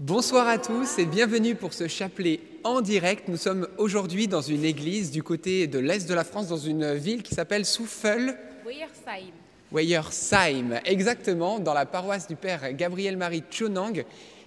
Bonsoir à tous et bienvenue pour ce chapelet en direct. Nous sommes aujourd'hui dans une église du côté de l'est de la France, dans une ville qui s'appelle Souffel. Weyersheim. Weyersheim, exactement, dans la paroisse du Père Gabriel-Marie Chonang,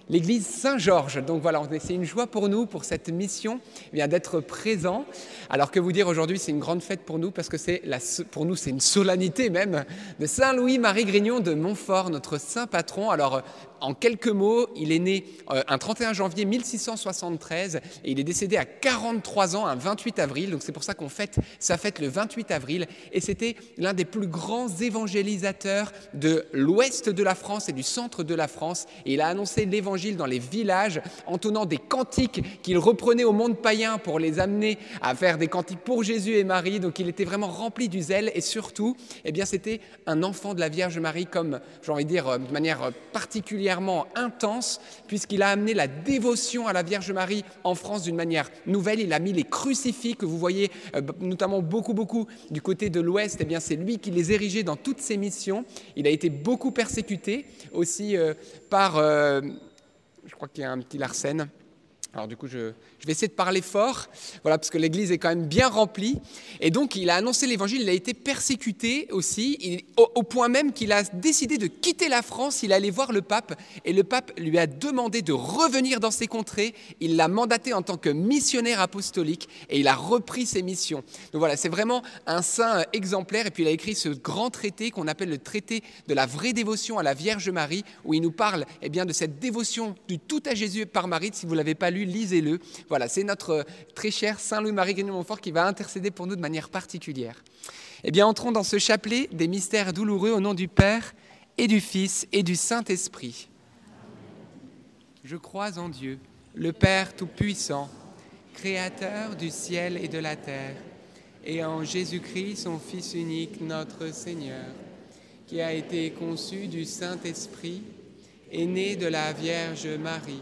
l'église Saint-Georges. Donc voilà, c'est une joie pour nous, pour cette mission, eh bien d'être présent. Alors que vous dire aujourd'hui, c'est une grande fête pour nous parce que c'est la, pour nous, c'est une solennité même de Saint Louis-Marie Grignon de Montfort, notre saint patron. Alors en quelques mots, il est né euh, un 31 janvier 1673 et il est décédé à 43 ans, un 28 avril. Donc c'est pour ça qu'on fête sa fête le 28 avril. Et c'était l'un des plus grands évangélisateurs de l'ouest de la France et du centre de la France. Et il a annoncé l'évangile dans les villages, entonnant des cantiques qu'il reprenait au monde païen pour les amener à faire des cantiques pour Jésus et Marie. Donc il était vraiment rempli du zèle et surtout, eh bien c'était un enfant de la Vierge Marie, comme j'ai envie de dire euh, de manière particulière intense, puisqu'il a amené la dévotion à la Vierge Marie en France d'une manière nouvelle. Il a mis les crucifix que vous voyez euh, notamment beaucoup, beaucoup du côté de l'Ouest. Eh bien, c'est lui qui les érigeait dans toutes ses missions. Il a été beaucoup persécuté aussi euh, par, euh, je crois qu'il y a un petit Larsen. Alors du coup, je, vais essayer de parler fort, voilà, parce que l'église est quand même bien remplie. Et donc, il a annoncé l'évangile, il a été persécuté aussi, au, point même qu'il a décidé de quitter la France, il allait voir le pape, et le pape lui a demandé de revenir dans ses contrées. Il l'a mandaté en tant que missionnaire apostolique, et il a repris ses missions. Donc voilà, c'est vraiment un saint exemplaire, et puis il a écrit ce grand traité qu'on appelle le traité de la vraie dévotion à la Vierge Marie, où il nous parle eh bien, de cette dévotion du tout à Jésus par Marie. Si vous ne l'avez pas lu, lisez-le. Voilà, c'est notre euh, très cher Saint Louis-Marie Grignon-Montfort qui va intercéder pour nous de manière particulière. Eh bien, entrons dans ce chapelet des mystères douloureux au nom du Père et du Fils et du Saint-Esprit. Je crois en Dieu, le Père Tout-Puissant, Créateur du ciel et de la terre, et en Jésus-Christ, son Fils unique, notre Seigneur, qui a été conçu du Saint-Esprit, et né de la Vierge Marie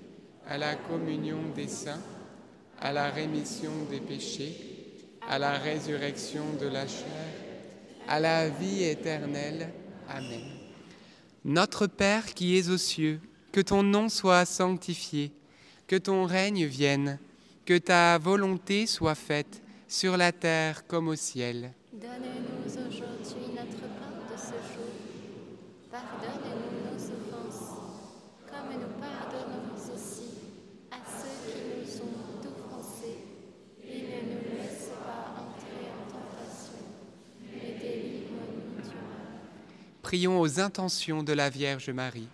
à la communion des saints, à la rémission des péchés, à la résurrection de la chair, à la vie éternelle. Amen. Notre Père qui es aux cieux, que ton nom soit sanctifié, que ton règne vienne, que ta volonté soit faite sur la terre comme au ciel. Donne-nous aujourd'hui notre pain de ce jour. Pardonne-nous nos offenses, comme nous pardonnons aussi à ceux qui nous ont offensés. Et ne nous laisse pas entrer en tentation, mais délivre-nous du mal. Prions aux intentions de la Vierge Marie.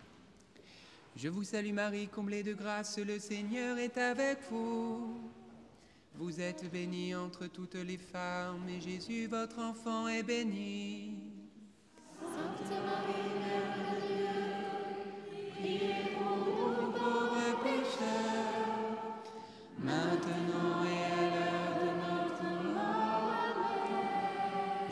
Je vous salue Marie, comblée de grâce, le Seigneur est avec vous. Vous êtes bénie entre toutes les femmes, et Jésus, votre enfant, est béni. Sainte Marie, Mère de Dieu, priez pour nous pauvres pécheurs,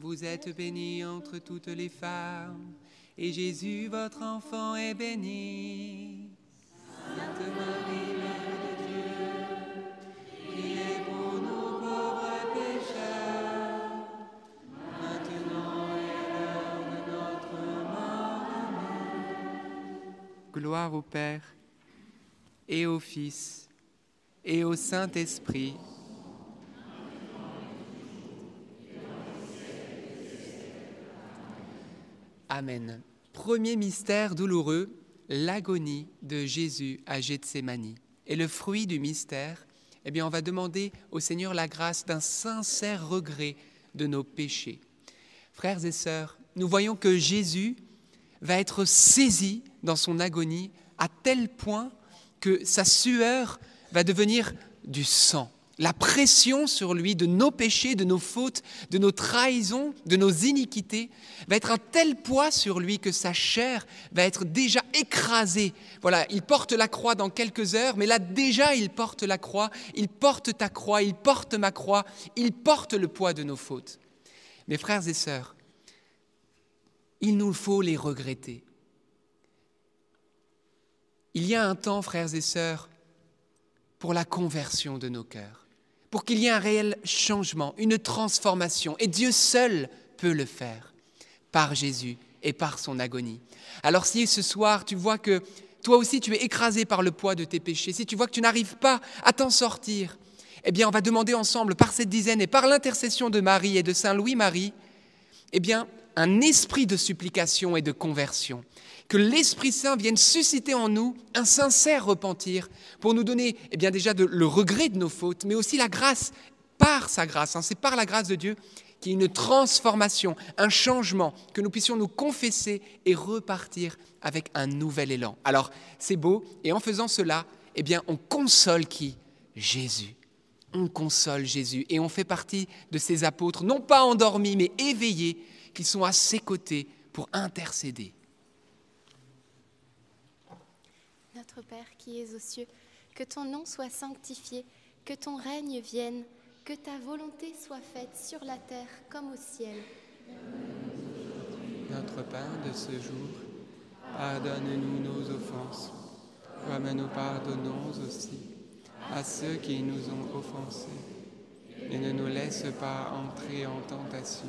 Vous êtes bénie entre toutes les femmes, et Jésus, votre enfant, est béni. Sainte Marie, Mère de Dieu, priez pour nous pauvres pécheurs, maintenant et à l'heure de notre mort. Amen. Gloire au Père, et au Fils, et au Saint-Esprit. Amen. Premier mystère douloureux, l'agonie de Jésus à Gethsémanie. Et le fruit du mystère, eh bien, on va demander au Seigneur la grâce d'un sincère regret de nos péchés. Frères et sœurs, nous voyons que Jésus va être saisi dans son agonie à tel point que sa sueur va devenir du sang. La pression sur lui de nos péchés, de nos fautes, de nos trahisons, de nos iniquités va être un tel poids sur lui que sa chair va être déjà écrasée. Voilà, il porte la croix dans quelques heures, mais là déjà il porte la croix, il porte ta croix, il porte ma croix, il porte le poids de nos fautes. Mes frères et sœurs, il nous faut les regretter. Il y a un temps, frères et sœurs, pour la conversion de nos cœurs, pour qu'il y ait un réel changement, une transformation. Et Dieu seul peut le faire, par Jésus et par son agonie. Alors si ce soir tu vois que toi aussi tu es écrasé par le poids de tes péchés, si tu vois que tu n'arrives pas à t'en sortir, eh bien on va demander ensemble, par cette dizaine et par l'intercession de Marie et de Saint Louis-Marie, eh bien un esprit de supplication et de conversion que l'Esprit Saint vienne susciter en nous un sincère repentir pour nous donner eh bien déjà le regret de nos fautes, mais aussi la grâce par sa grâce. Hein. c'est par la grâce de Dieu qu'il y ait une transformation, un changement, que nous puissions nous confesser et repartir avec un nouvel élan. Alors c'est beau, et en faisant cela, eh bien on console qui? Jésus. On console Jésus et on fait partie de ces apôtres, non pas endormis, mais éveillés, qui sont à ses côtés pour intercéder. Notre Père qui es aux cieux, que ton nom soit sanctifié, que ton règne vienne, que ta volonté soit faite sur la terre comme au ciel. Notre pain de ce jour, pardonne-nous nos offenses, comme nous pardonnons aussi à ceux qui nous ont offensés. Et ne nous laisse pas entrer en tentation,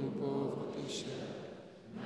pauvres pécheurs,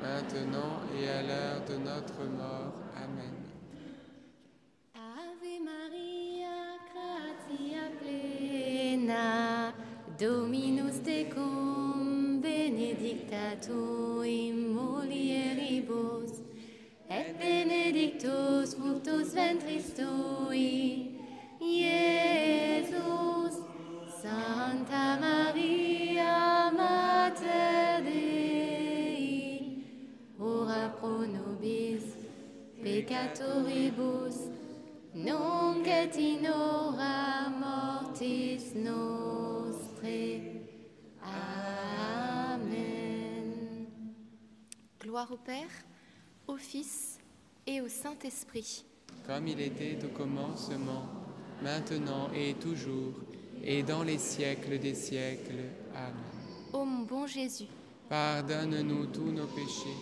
maintenant et à l'heure de notre mort. Amen. Ave Maria, gratia plena, Dominus tecum, benedicta tu in mulieribus, et benedictus fructus ventris tui, Iesus. Santa Maria, peccatoribus, nunc et in hora mortis nostrae. Amen. Gloire au Père, au Fils et au Saint-Esprit. Comme il était au commencement, maintenant et toujours, et dans les siècles des siècles. Amen. Ô mon bon Jésus, Pardonne-nous tous nos péchés,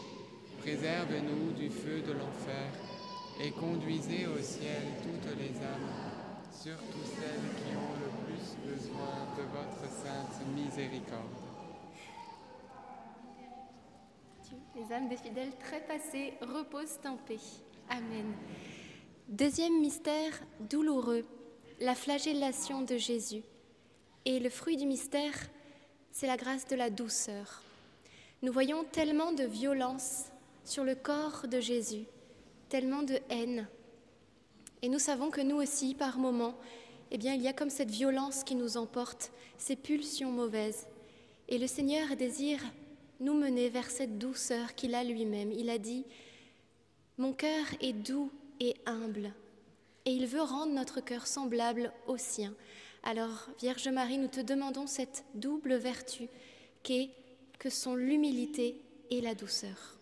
préserve-nous du feu de l'enfer, et conduisez au ciel toutes les âmes, surtout celles qui ont le plus besoin de votre sainte miséricorde. les âmes des fidèles trépassés reposent en paix. Amen. Deuxième mystère douloureux, la flagellation de Jésus. Et le fruit du mystère, c'est la grâce de la douceur. Nous voyons tellement de violence sur le corps de Jésus, tellement de haine. Et nous savons que nous aussi, par moments, eh bien, il y a comme cette violence qui nous emporte, ces pulsions mauvaises. Et le Seigneur désire nous mener vers cette douceur qu'il a lui-même. Il a dit, Mon cœur est doux et humble, et il veut rendre notre cœur semblable au sien. Alors, Vierge Marie, nous te demandons cette double vertu qu'est, que sont l'humilité et la douceur.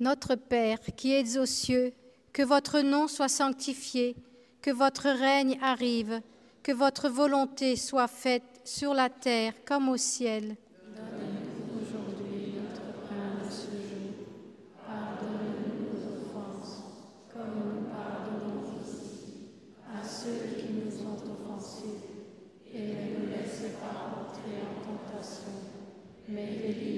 Notre Père qui es aux cieux, que votre nom soit sanctifié, que votre règne arrive, que votre volonté soit faite sur la terre comme au ciel. Aujourd'hui, notre pain de ce jour, pardonne-nous nos offenses, comme nous pardonnons aussi à ceux qui nous ont offensés, et ne nous laisse pas entrer en tentation, mais mal.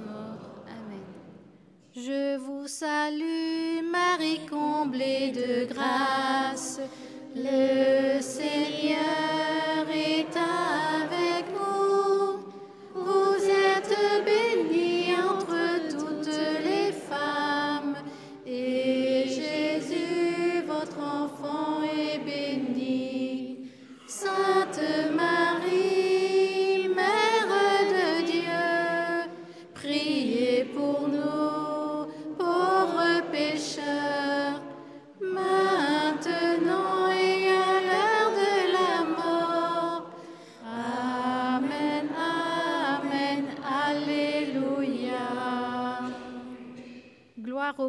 Je vous salue Marie, comblée de grâce. Le Seigneur est avec vous.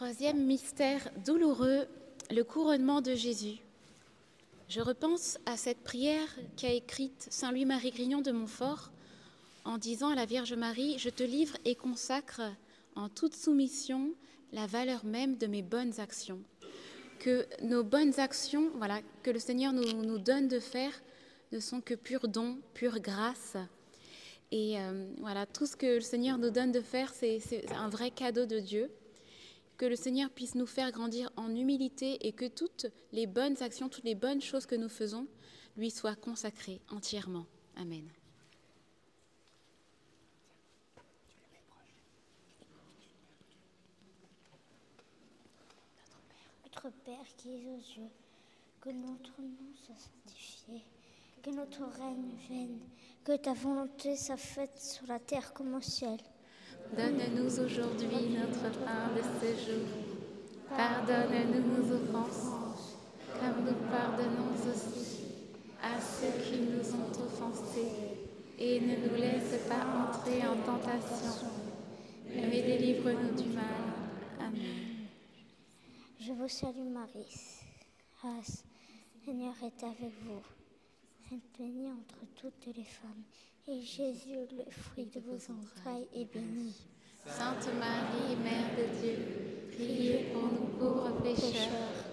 Troisième mystère douloureux, le couronnement de Jésus. Je repense à cette prière qu'a écrite Saint Louis-Marie Grignon de Montfort en disant à la Vierge Marie, je te livre et consacre en toute soumission la valeur même de mes bonnes actions. Que nos bonnes actions, voilà, que le Seigneur nous, donne de faire, ne sont que pur don, pure grâce. Et euh, voilà, tout ce que le Seigneur nous donne de faire, c'est un vrai cadeau de Dieu. Que le Seigneur puisse nous faire grandir en humilité et que toutes les bonnes actions, toutes les bonnes choses que nous faisons lui soient consacrées entièrement. Amen. Notre Père qui es aux cieux, que notre nom soit sanctifié, que notre règne vienne, que ta volonté soit faite sur la terre comme au ciel. Donne-nous aujourd'hui notre pain de ce jour. Pardonne-nous nos offenses, comme nous pardonnons aussi à ceux qui nous ont offensés. Et ne nous laisse pas entrer en tentation, mais délivre-nous du mal. Amen. Je vous salue Marie, grâce, Seigneur est avec vous. Vous êtes bénie entre toutes les femmes, et Jésus, le fruit de vos entrailles, est béni. Sainte Marie, Mère de Dieu, priez pour nous pauvres pécheurs,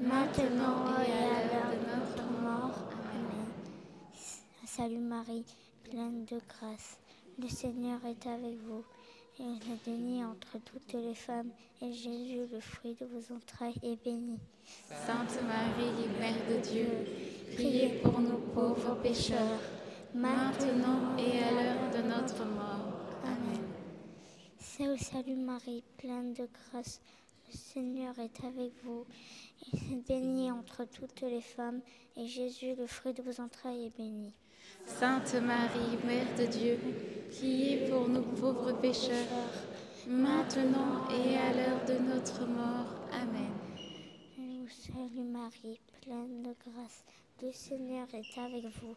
maintenant et à l'heure de notre mort. Amen. Salut Marie, pleine de grâce, le Seigneur est avec vous. Et vous êtes bénie entre toutes les femmes, et Jésus, le fruit de vos entrailles, est béni. Sainte Marie, Mère de Dieu, priez pour nous pauvres pécheurs, maintenant et à l'heure de notre mort. Amen. Salut, salut Marie, pleine de grâce, le Seigneur est avec vous. Vous êtes bénie entre toutes les femmes, et Jésus, le fruit de vos entrailles, est béni. Sainte Marie, Mère de Dieu, priez pour nous pauvres pécheurs, maintenant et à l'heure de notre mort. Amen. Salue Marie, pleine de grâce, le Seigneur est avec vous.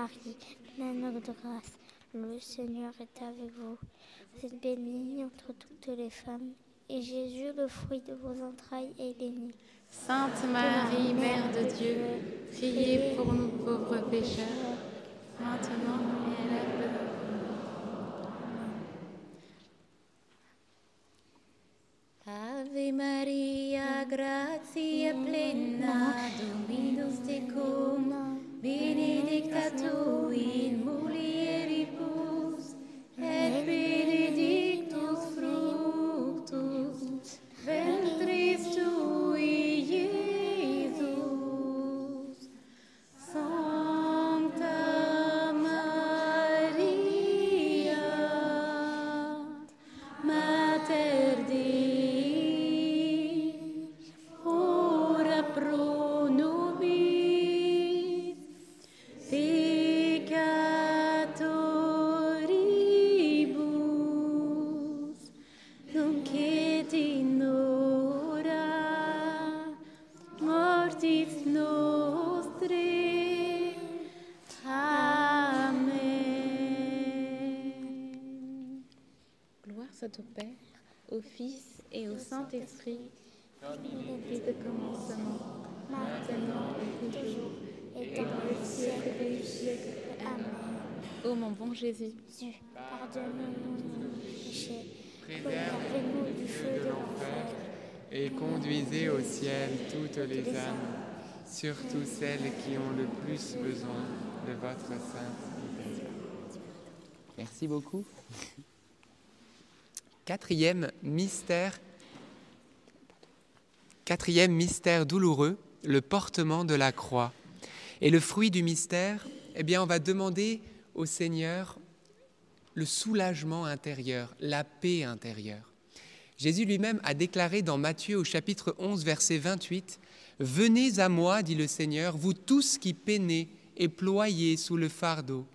Marie, pleine de grâce, le Seigneur est avec vous. Vous êtes bénie entre toutes les femmes, et Jésus, le fruit de vos entrailles, est béni. Sainte Marie, Mère de Dieu, priez pour nous pauvres pécheurs, maintenant et à l'heure de notre mort. Ave Maria, gratia plena, Dominus tecum, benedicta tu in mulieribus, et benedictus Père, au Fils et au Saint-Esprit, comme il était au commencement, maintenant et toujours, Et dans le siècle des siècles. Amen. ô mon bon Jésus. Pardonne-nous nos péchés, préservez-nous du feu de l'enfer. et conduisez au ciel toutes les âmes, surtout celles qui ont le plus besoin de votre sainte miséricorde. Merci beaucoup. Quatrième mystère. Quatrième mystère douloureux, le portement de la croix. Et le fruit du mystère, eh bien, on va demander au Seigneur le soulagement intérieur, la paix intérieure. Jésus lui-même a déclaré dans Matthieu au chapitre 11, verset 28, Venez à moi, dit le Seigneur, vous tous qui peinez et ployez sous le fardeau,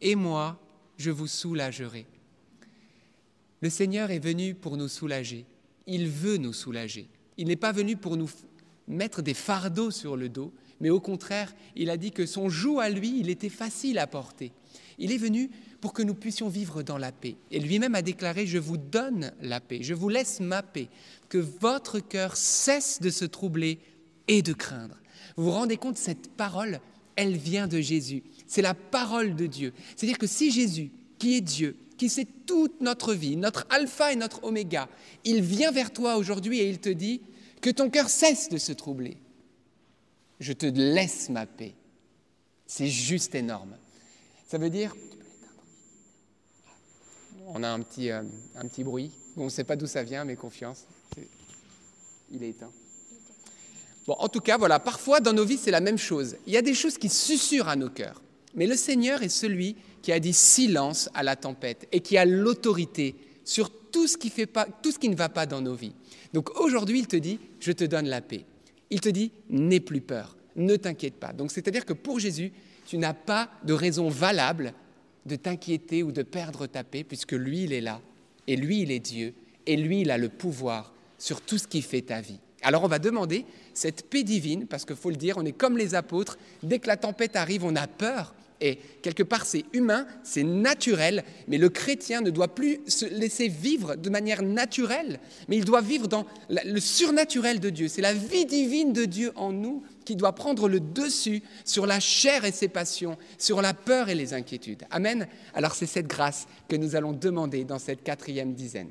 et moi, je vous soulagerai. Le Seigneur est venu pour nous soulager. Il veut nous soulager. Il n'est pas venu pour nous mettre des fardeaux sur le dos, mais au contraire, il a dit que son joug à lui, il était facile à porter. Il est venu pour que nous puissions vivre dans la paix. Et lui-même a déclaré, je vous donne la paix, je vous laisse ma paix, que votre cœur cesse de se troubler et de craindre. Vous vous rendez compte, cette parole, elle vient de Jésus. C'est la parole de Dieu. C'est-à-dire que si Jésus, qui est Dieu, qui sait toute notre vie, notre alpha et notre oméga, il vient vers toi aujourd'hui et il te dit que ton cœur cesse de se troubler. Je te laisse ma paix. C'est juste énorme. Ça veut dire, on a un petit, euh, un petit bruit. On ne sait pas d'où ça vient, mais confiance. Il est éteint. Bon, en tout cas, voilà, parfois dans nos vies, c'est la même chose. Il y a des choses qui susurrent à nos cœurs. Mais le Seigneur est celui qui a dit silence à la tempête et qui a l'autorité sur tout ce qui, ne va pas dans nos vies. Donc aujourd'hui, il te dit, je te donne la paix. Il te dit, n'aie plus peur, ne t'inquiète pas. Donc c'est-à-dire que pour Jésus, tu n'as pas de raison valable de t'inquiéter ou de perdre ta paix, puisque lui, il est là, et lui, il est Dieu, et lui, il a le pouvoir sur tout ce qui fait ta vie. Alors on va demander cette paix divine, parce qu'il faut le dire, on est comme les apôtres, dès que la tempête arrive, on a peur, et quelque part, c'est humain, c'est naturel, mais le chrétien ne doit plus se laisser vivre de manière naturelle, mais il doit vivre dans le surnaturel de Dieu. C'est la vie divine de Dieu en nous qui doit prendre le dessus sur la chair et ses passions, sur la peur et les inquiétudes. Amen. Alors c'est cette grâce que nous allons demander dans cette quatrième dizaine.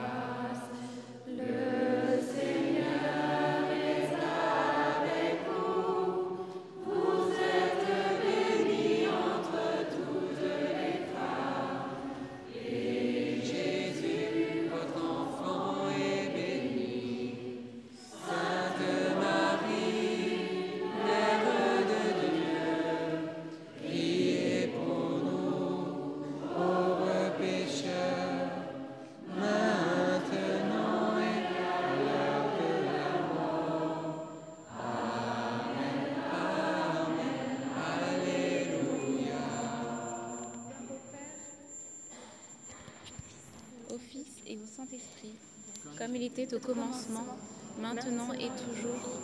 était au commencement, maintenant et toujours,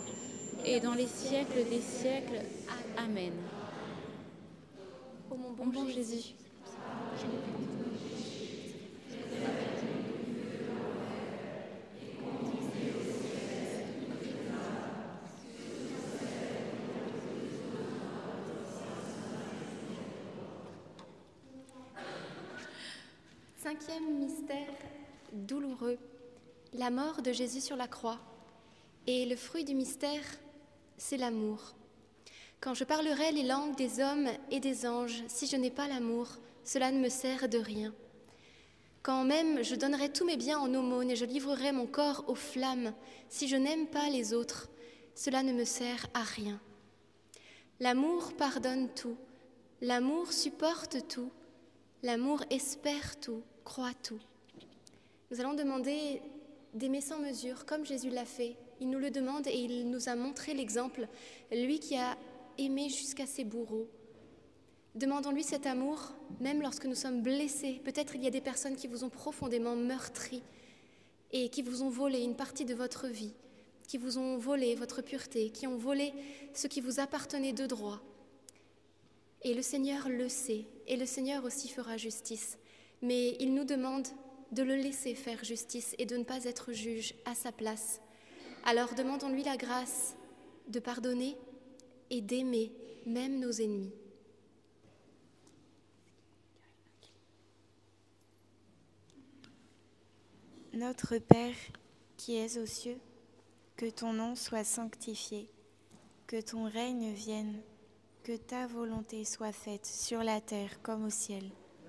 et dans les siècles des siècles. Amen. Ô mon Bon bon Jésus. Cinquième mystère douloureux, la mort de Jésus sur la croix. Et le fruit du mystère, c'est l'amour. Quand je parlerai les langues des hommes et des anges, si je n'ai pas l'amour, cela ne me sert de rien. Quand même je donnerai tous mes biens en aumône et je livrerai mon corps aux flammes, si je n'aime pas les autres, cela ne me sert à rien. L'amour pardonne tout, l'amour supporte tout, l'amour espère tout, croit tout. Nous allons demander d'aimer sans mesure, comme Jésus l'a fait. Il nous le demande et il nous a montré l'exemple, lui qui a aimé jusqu'à ses bourreaux. Demandons-lui cet amour, même lorsque nous sommes blessés. Peut-être il y a des personnes qui vous ont profondément meurtri et qui vous ont volé une partie de votre vie, qui vous ont volé votre pureté, qui ont volé ce qui vous appartenait de droit. Et le Seigneur le sait, et le Seigneur aussi fera justice. Mais il nous demande de le laisser faire justice et de ne pas être juge à sa place. Alors demandons-lui la grâce de pardonner et d'aimer même nos ennemis. Notre Père qui es aux cieux, que ton nom soit sanctifié, que ton règne vienne, que ta volonté soit faite sur la terre comme au ciel.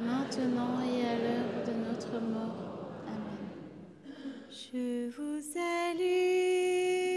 maintenant et à l'heure de notre mort. Amen. Je vous salue,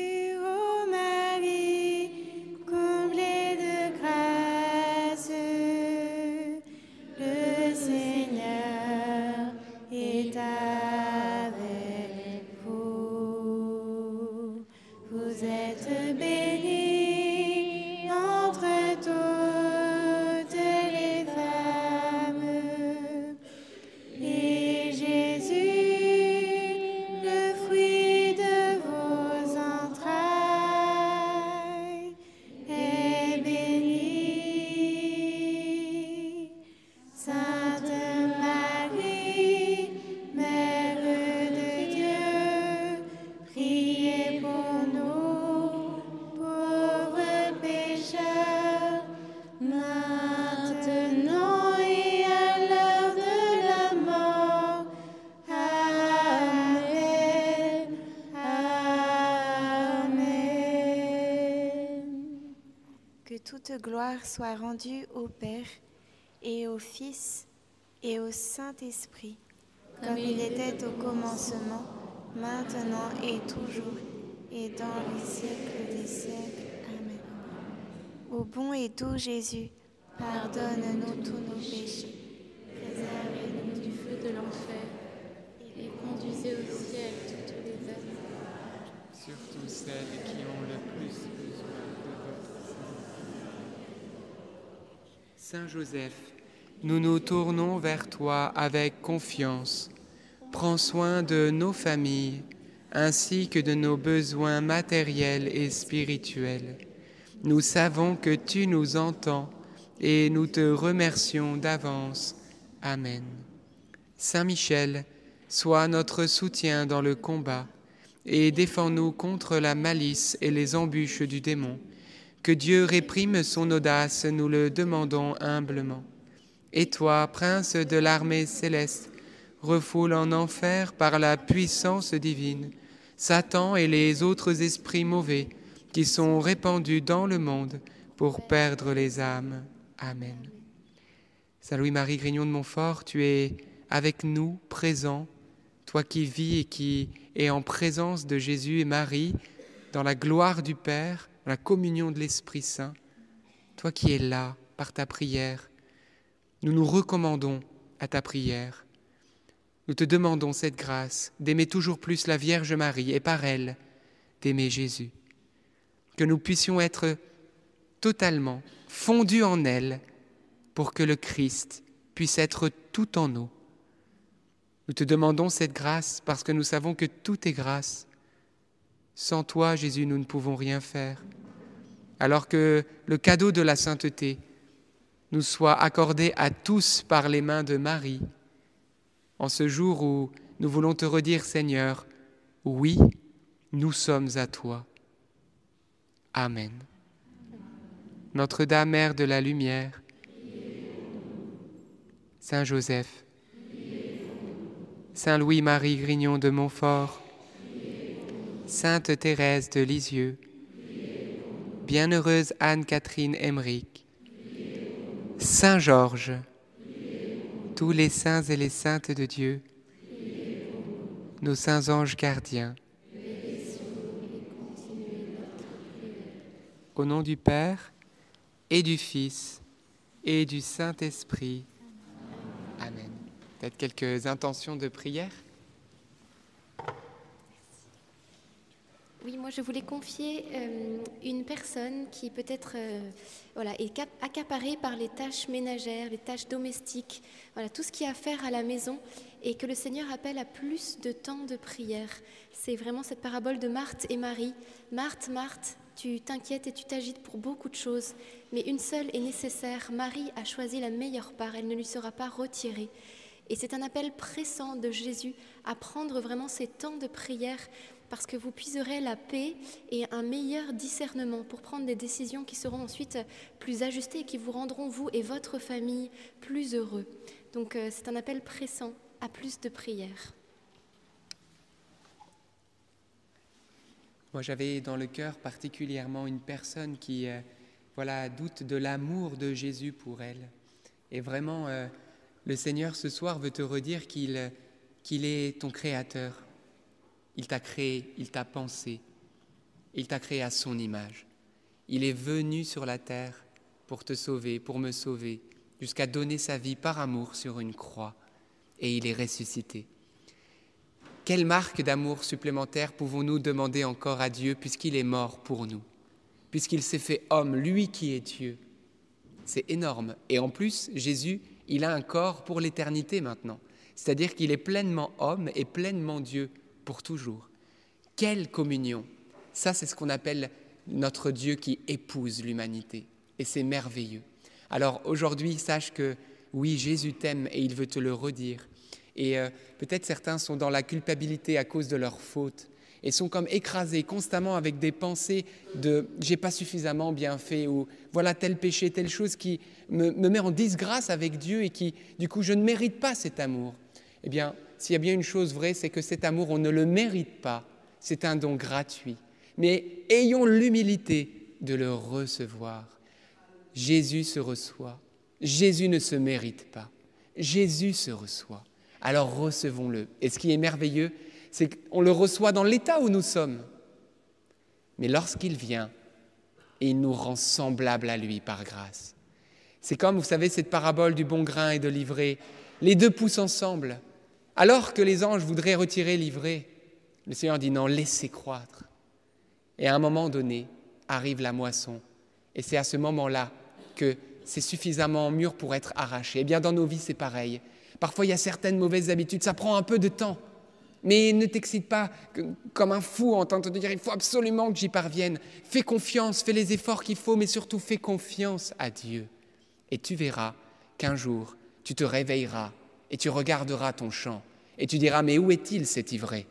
soit rendue au Père et au Fils et au Saint-Esprit, comme il était au commencement, maintenant et toujours, et dans les siècles des siècles. Amen. Au bon et doux Jésus, pardonne-nous tous nos péchés, préservez-nous du feu de l'enfer et conduisez au ciel toutes les âmes. Surtout celles qui ont le plus besoin de votre Saint Joseph, nous nous tournons vers toi avec confiance. Prends soin de nos familles ainsi que de nos besoins matériels et spirituels. Nous savons que tu nous entends et nous te remercions d'avance. Amen. Saint Michel, sois notre soutien dans le combat et défends-nous contre la malice et les embûches du démon. Que Dieu réprime son audace, nous le demandons humblement. Et toi, prince de l'armée céleste, refoule en enfer par la puissance divine Satan et les autres esprits mauvais qui sont répandus dans le monde pour perdre les âmes. Amen. Saint Louis-Marie Grignon de Montfort, tu es avec nous, présent, toi qui vis et qui es en présence de Jésus et Marie, dans la gloire du Père, la communion de l'Esprit Saint, toi qui es là par ta prière, nous nous recommandons à ta prière. Nous te demandons cette grâce d'aimer toujours plus la Vierge Marie et par elle d'aimer Jésus. Que nous puissions être totalement fondus en elle pour que le Christ puisse être tout en nous. Nous te demandons cette grâce parce que nous savons que tout est grâce. Sans toi, Jésus, nous ne pouvons rien faire. Alors que le cadeau de la sainteté nous soit accordé à tous par les mains de Marie, en ce jour où nous voulons te redire, Seigneur, oui, nous sommes à toi. Amen. Notre-Dame, Mère de la Lumière, Saint Joseph, Saint Louis-Marie Grignon de Montfort, Sainte Thérèse de Lisieux, Bienheureuse Anne-Catherine Emmerich, Saint Georges, tous les saints et les saintes de Dieu, nos saints anges gardiens. Au nom du Père et du Fils et du Saint-Esprit. Amen. Peut-être quelques intentions de prière Oui, moi je voulais confier euh, une personne qui peut-être euh, voilà, est cap- accaparée par les tâches ménagères, les tâches domestiques, voilà, tout ce qui a à faire à la maison et que le Seigneur appelle à plus de temps de prière. C'est vraiment cette parabole de Marthe et Marie. Marthe, Marthe, tu t'inquiètes et tu t'agites pour beaucoup de choses, mais une seule est nécessaire. Marie a choisi la meilleure part, elle ne lui sera pas retirée. Et c'est un appel pressant de Jésus à prendre vraiment ces temps de prière parce que vous puiserez la paix et un meilleur discernement pour prendre des décisions qui seront ensuite plus ajustées et qui vous rendront, vous et votre famille, plus heureux. Donc euh, c'est un appel pressant à plus de prières. Moi, j'avais dans le cœur particulièrement une personne qui, euh, voilà, doute de l'amour de Jésus pour elle. Et vraiment, euh, le Seigneur ce soir veut te redire qu'il qu'il est ton créateur. Il t'a créé, il t'a pensé, il t'a créé à son image. Il est venu sur la terre pour te sauver, pour me sauver, jusqu'à donner sa vie par amour sur une croix, et il est ressuscité. Quelle marque d'amour supplémentaire pouvons-nous demander encore à Dieu puisqu'il est mort pour nous, puisqu'il s'est fait homme, lui qui est Dieu? C'est énorme. Et en plus, Jésus, il a un corps pour l'éternité maintenant. C'est-à-dire qu'il est pleinement homme et pleinement Dieu pour toujours. Quelle communion Ça, c'est ce qu'on appelle notre Dieu qui épouse l'humanité. Et c'est merveilleux. Alors aujourd'hui, sache que oui, Jésus t'aime et il veut te le redire. Et euh, peut-être certains sont dans la culpabilité à cause de leurs fautes et sont comme écrasés constamment avec des pensées de j'ai pas suffisamment bien fait ou voilà tel péché, telle chose qui me, me, met en disgrâce avec Dieu et qui du coup je ne mérite pas cet amour. Eh bien, s'il y a bien une chose vraie, c'est que cet amour, on ne le mérite pas, c'est un don gratuit. Mais ayons l'humilité de le recevoir. Jésus se reçoit. Jésus ne se mérite pas. Jésus se reçoit alors recevons-le. Et ce qui est merveilleux, c'est qu'on le reçoit dans l'état où nous sommes. Mais lorsqu'il vient, il nous rend semblables à lui par grâce. C'est comme, vous savez, cette parabole du bon grain et de l'ivraie. Les deux poussent ensemble. Alors que les anges voudraient retirer l'ivraie, le Seigneur dit non, laissez croître. Et à un moment donné, arrive la moisson. Et c'est à ce moment-là que c'est suffisamment mûr pour être arraché. Eh bien, dans nos vies, c'est pareil. Parfois, il y a certaines mauvaises habitudes, ça prend un peu de temps. Mais ne t'excite pas comme un fou en tentant de dire il faut absolument que j'y parvienne. Fais confiance, fais les efforts qu'il faut, mais surtout fais confiance à Dieu. Et tu verras qu'un jour, tu te réveilleras et tu regarderas ton champ et tu diras mais où est-il cet ivraie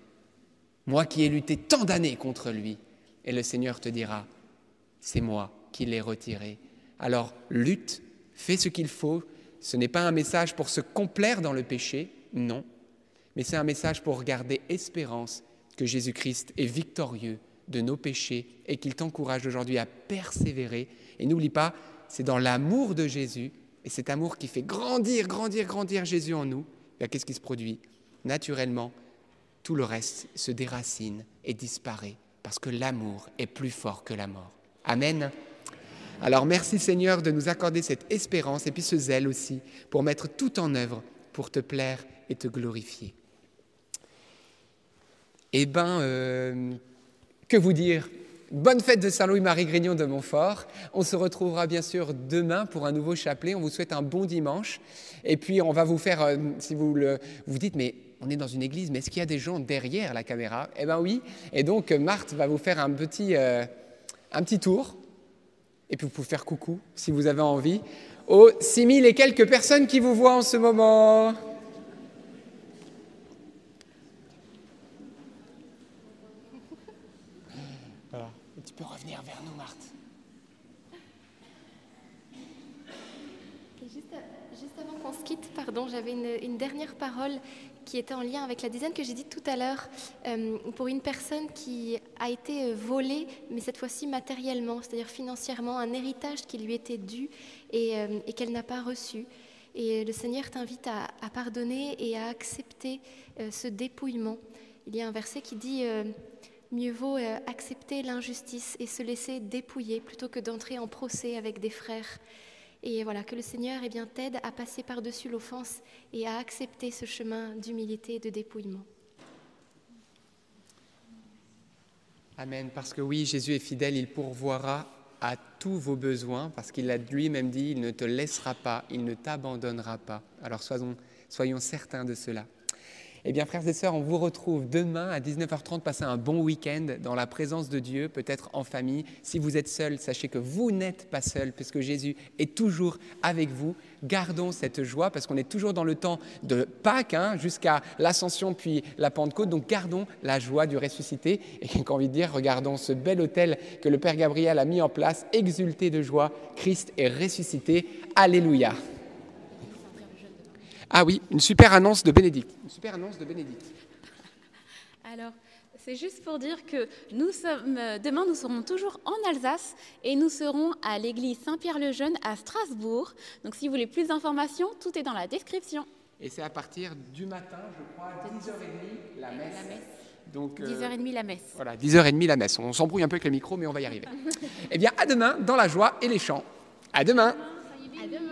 Moi qui ai lutté tant d'années contre lui. Et le Seigneur te dira c'est moi qui l'ai retiré. Alors lutte, fais ce qu'il faut, ce n'est pas un message pour se complaire dans le péché, non, mais c'est un message pour garder espérance que Jésus-Christ est victorieux de nos péchés et qu'il t'encourage aujourd'hui à persévérer. Et n'oublie pas, c'est dans l'amour de Jésus, et cet amour qui fait grandir, grandir, grandir Jésus en nous, eh qu'est-ce qui se produit? Naturellement, tout le reste se déracine et disparaît, parce que l'amour est plus fort que la mort. Amen. Alors merci Seigneur de nous accorder cette espérance et puis ce zèle aussi pour mettre tout en œuvre pour te plaire et te glorifier. Eh bien, euh, que vous dire? Bonne fête de Saint-Louis-Marie Grignon de Montfort. On se retrouvera bien sûr demain pour un nouveau chapelet. On vous souhaite un bon dimanche. Et puis on va vous faire, euh, si vous le, vous dites, mais on est dans une église, mais est-ce qu'il y a des gens derrière la caméra? Eh bien oui. Et donc Marthe va vous faire un petit, euh, un petit tour et puis vous pouvez faire coucou si vous avez envie aux 6000 et quelques personnes qui vous voient en ce moment. Voilà. tu peux revenir vers nous, Marthe. Juste, juste, avant qu'on se quitte, pardon, j'avais une, dernière parole qui était en lien avec la dizaine que j'ai dit tout à l'heure, euh, pour une personne qui a été euh, volée, mais cette fois-ci matériellement, c'est-à-dire financièrement, un héritage qui lui était dû et, euh, qu'elle n'a pas reçu. Et le Seigneur t'invite à, pardonner et à accepter ce dépouillement. Il y a un verset qui dit Mieux vaut accepter l'injustice et se laisser dépouiller plutôt que d'entrer en procès avec des frères. Et voilà, que le Seigneur eh bien, t'aide à passer par-dessus l'offense et à accepter ce chemin d'humilité et de dépouillement. Amen. Parce que oui, Jésus est fidèle, il pourvoira à tous vos besoins, parce qu'il a lui-même dit, il ne te laissera pas, il ne t'abandonnera pas. Alors soyons, soyons certains de cela. Eh bien, frères et sœurs, on vous retrouve demain à 19h30. Passez un bon week-end dans la présence de Dieu, peut-être en famille. Si vous êtes seul, sachez que vous n'êtes pas seul, puisque Jésus est toujours avec vous. Gardons cette joie, parce qu'on est toujours dans le temps de Pâques, hein, jusqu'à l'ascension puis la Pentecôte. Donc, gardons la joie du ressuscité. Et j'ai envie de dire, regardons ce bel hôtel que le Père Gabriel a mis en place, exulté de joie. Christ est ressuscité. Alléluia. Ah oui, une super annonce de Bénédicte. Une super annonce de Bénédicte. Alors, c'est juste pour dire que nous sommes, euh, demain, nous serons toujours en Alsace et nous serons à l'église Saint-Pierre-le-Jeune à Strasbourg. Donc, si vous voulez plus d'informations, tout est dans la description. Et c'est à partir du matin, je crois, 10h30, la messe. La messe. Donc, euh, 10h30 la messe. Voilà, 10h30 la messe. On s'embrouille un peu avec le micro, mais on va y arriver. eh bien, à demain dans la joie et les chants. À demain. À demain.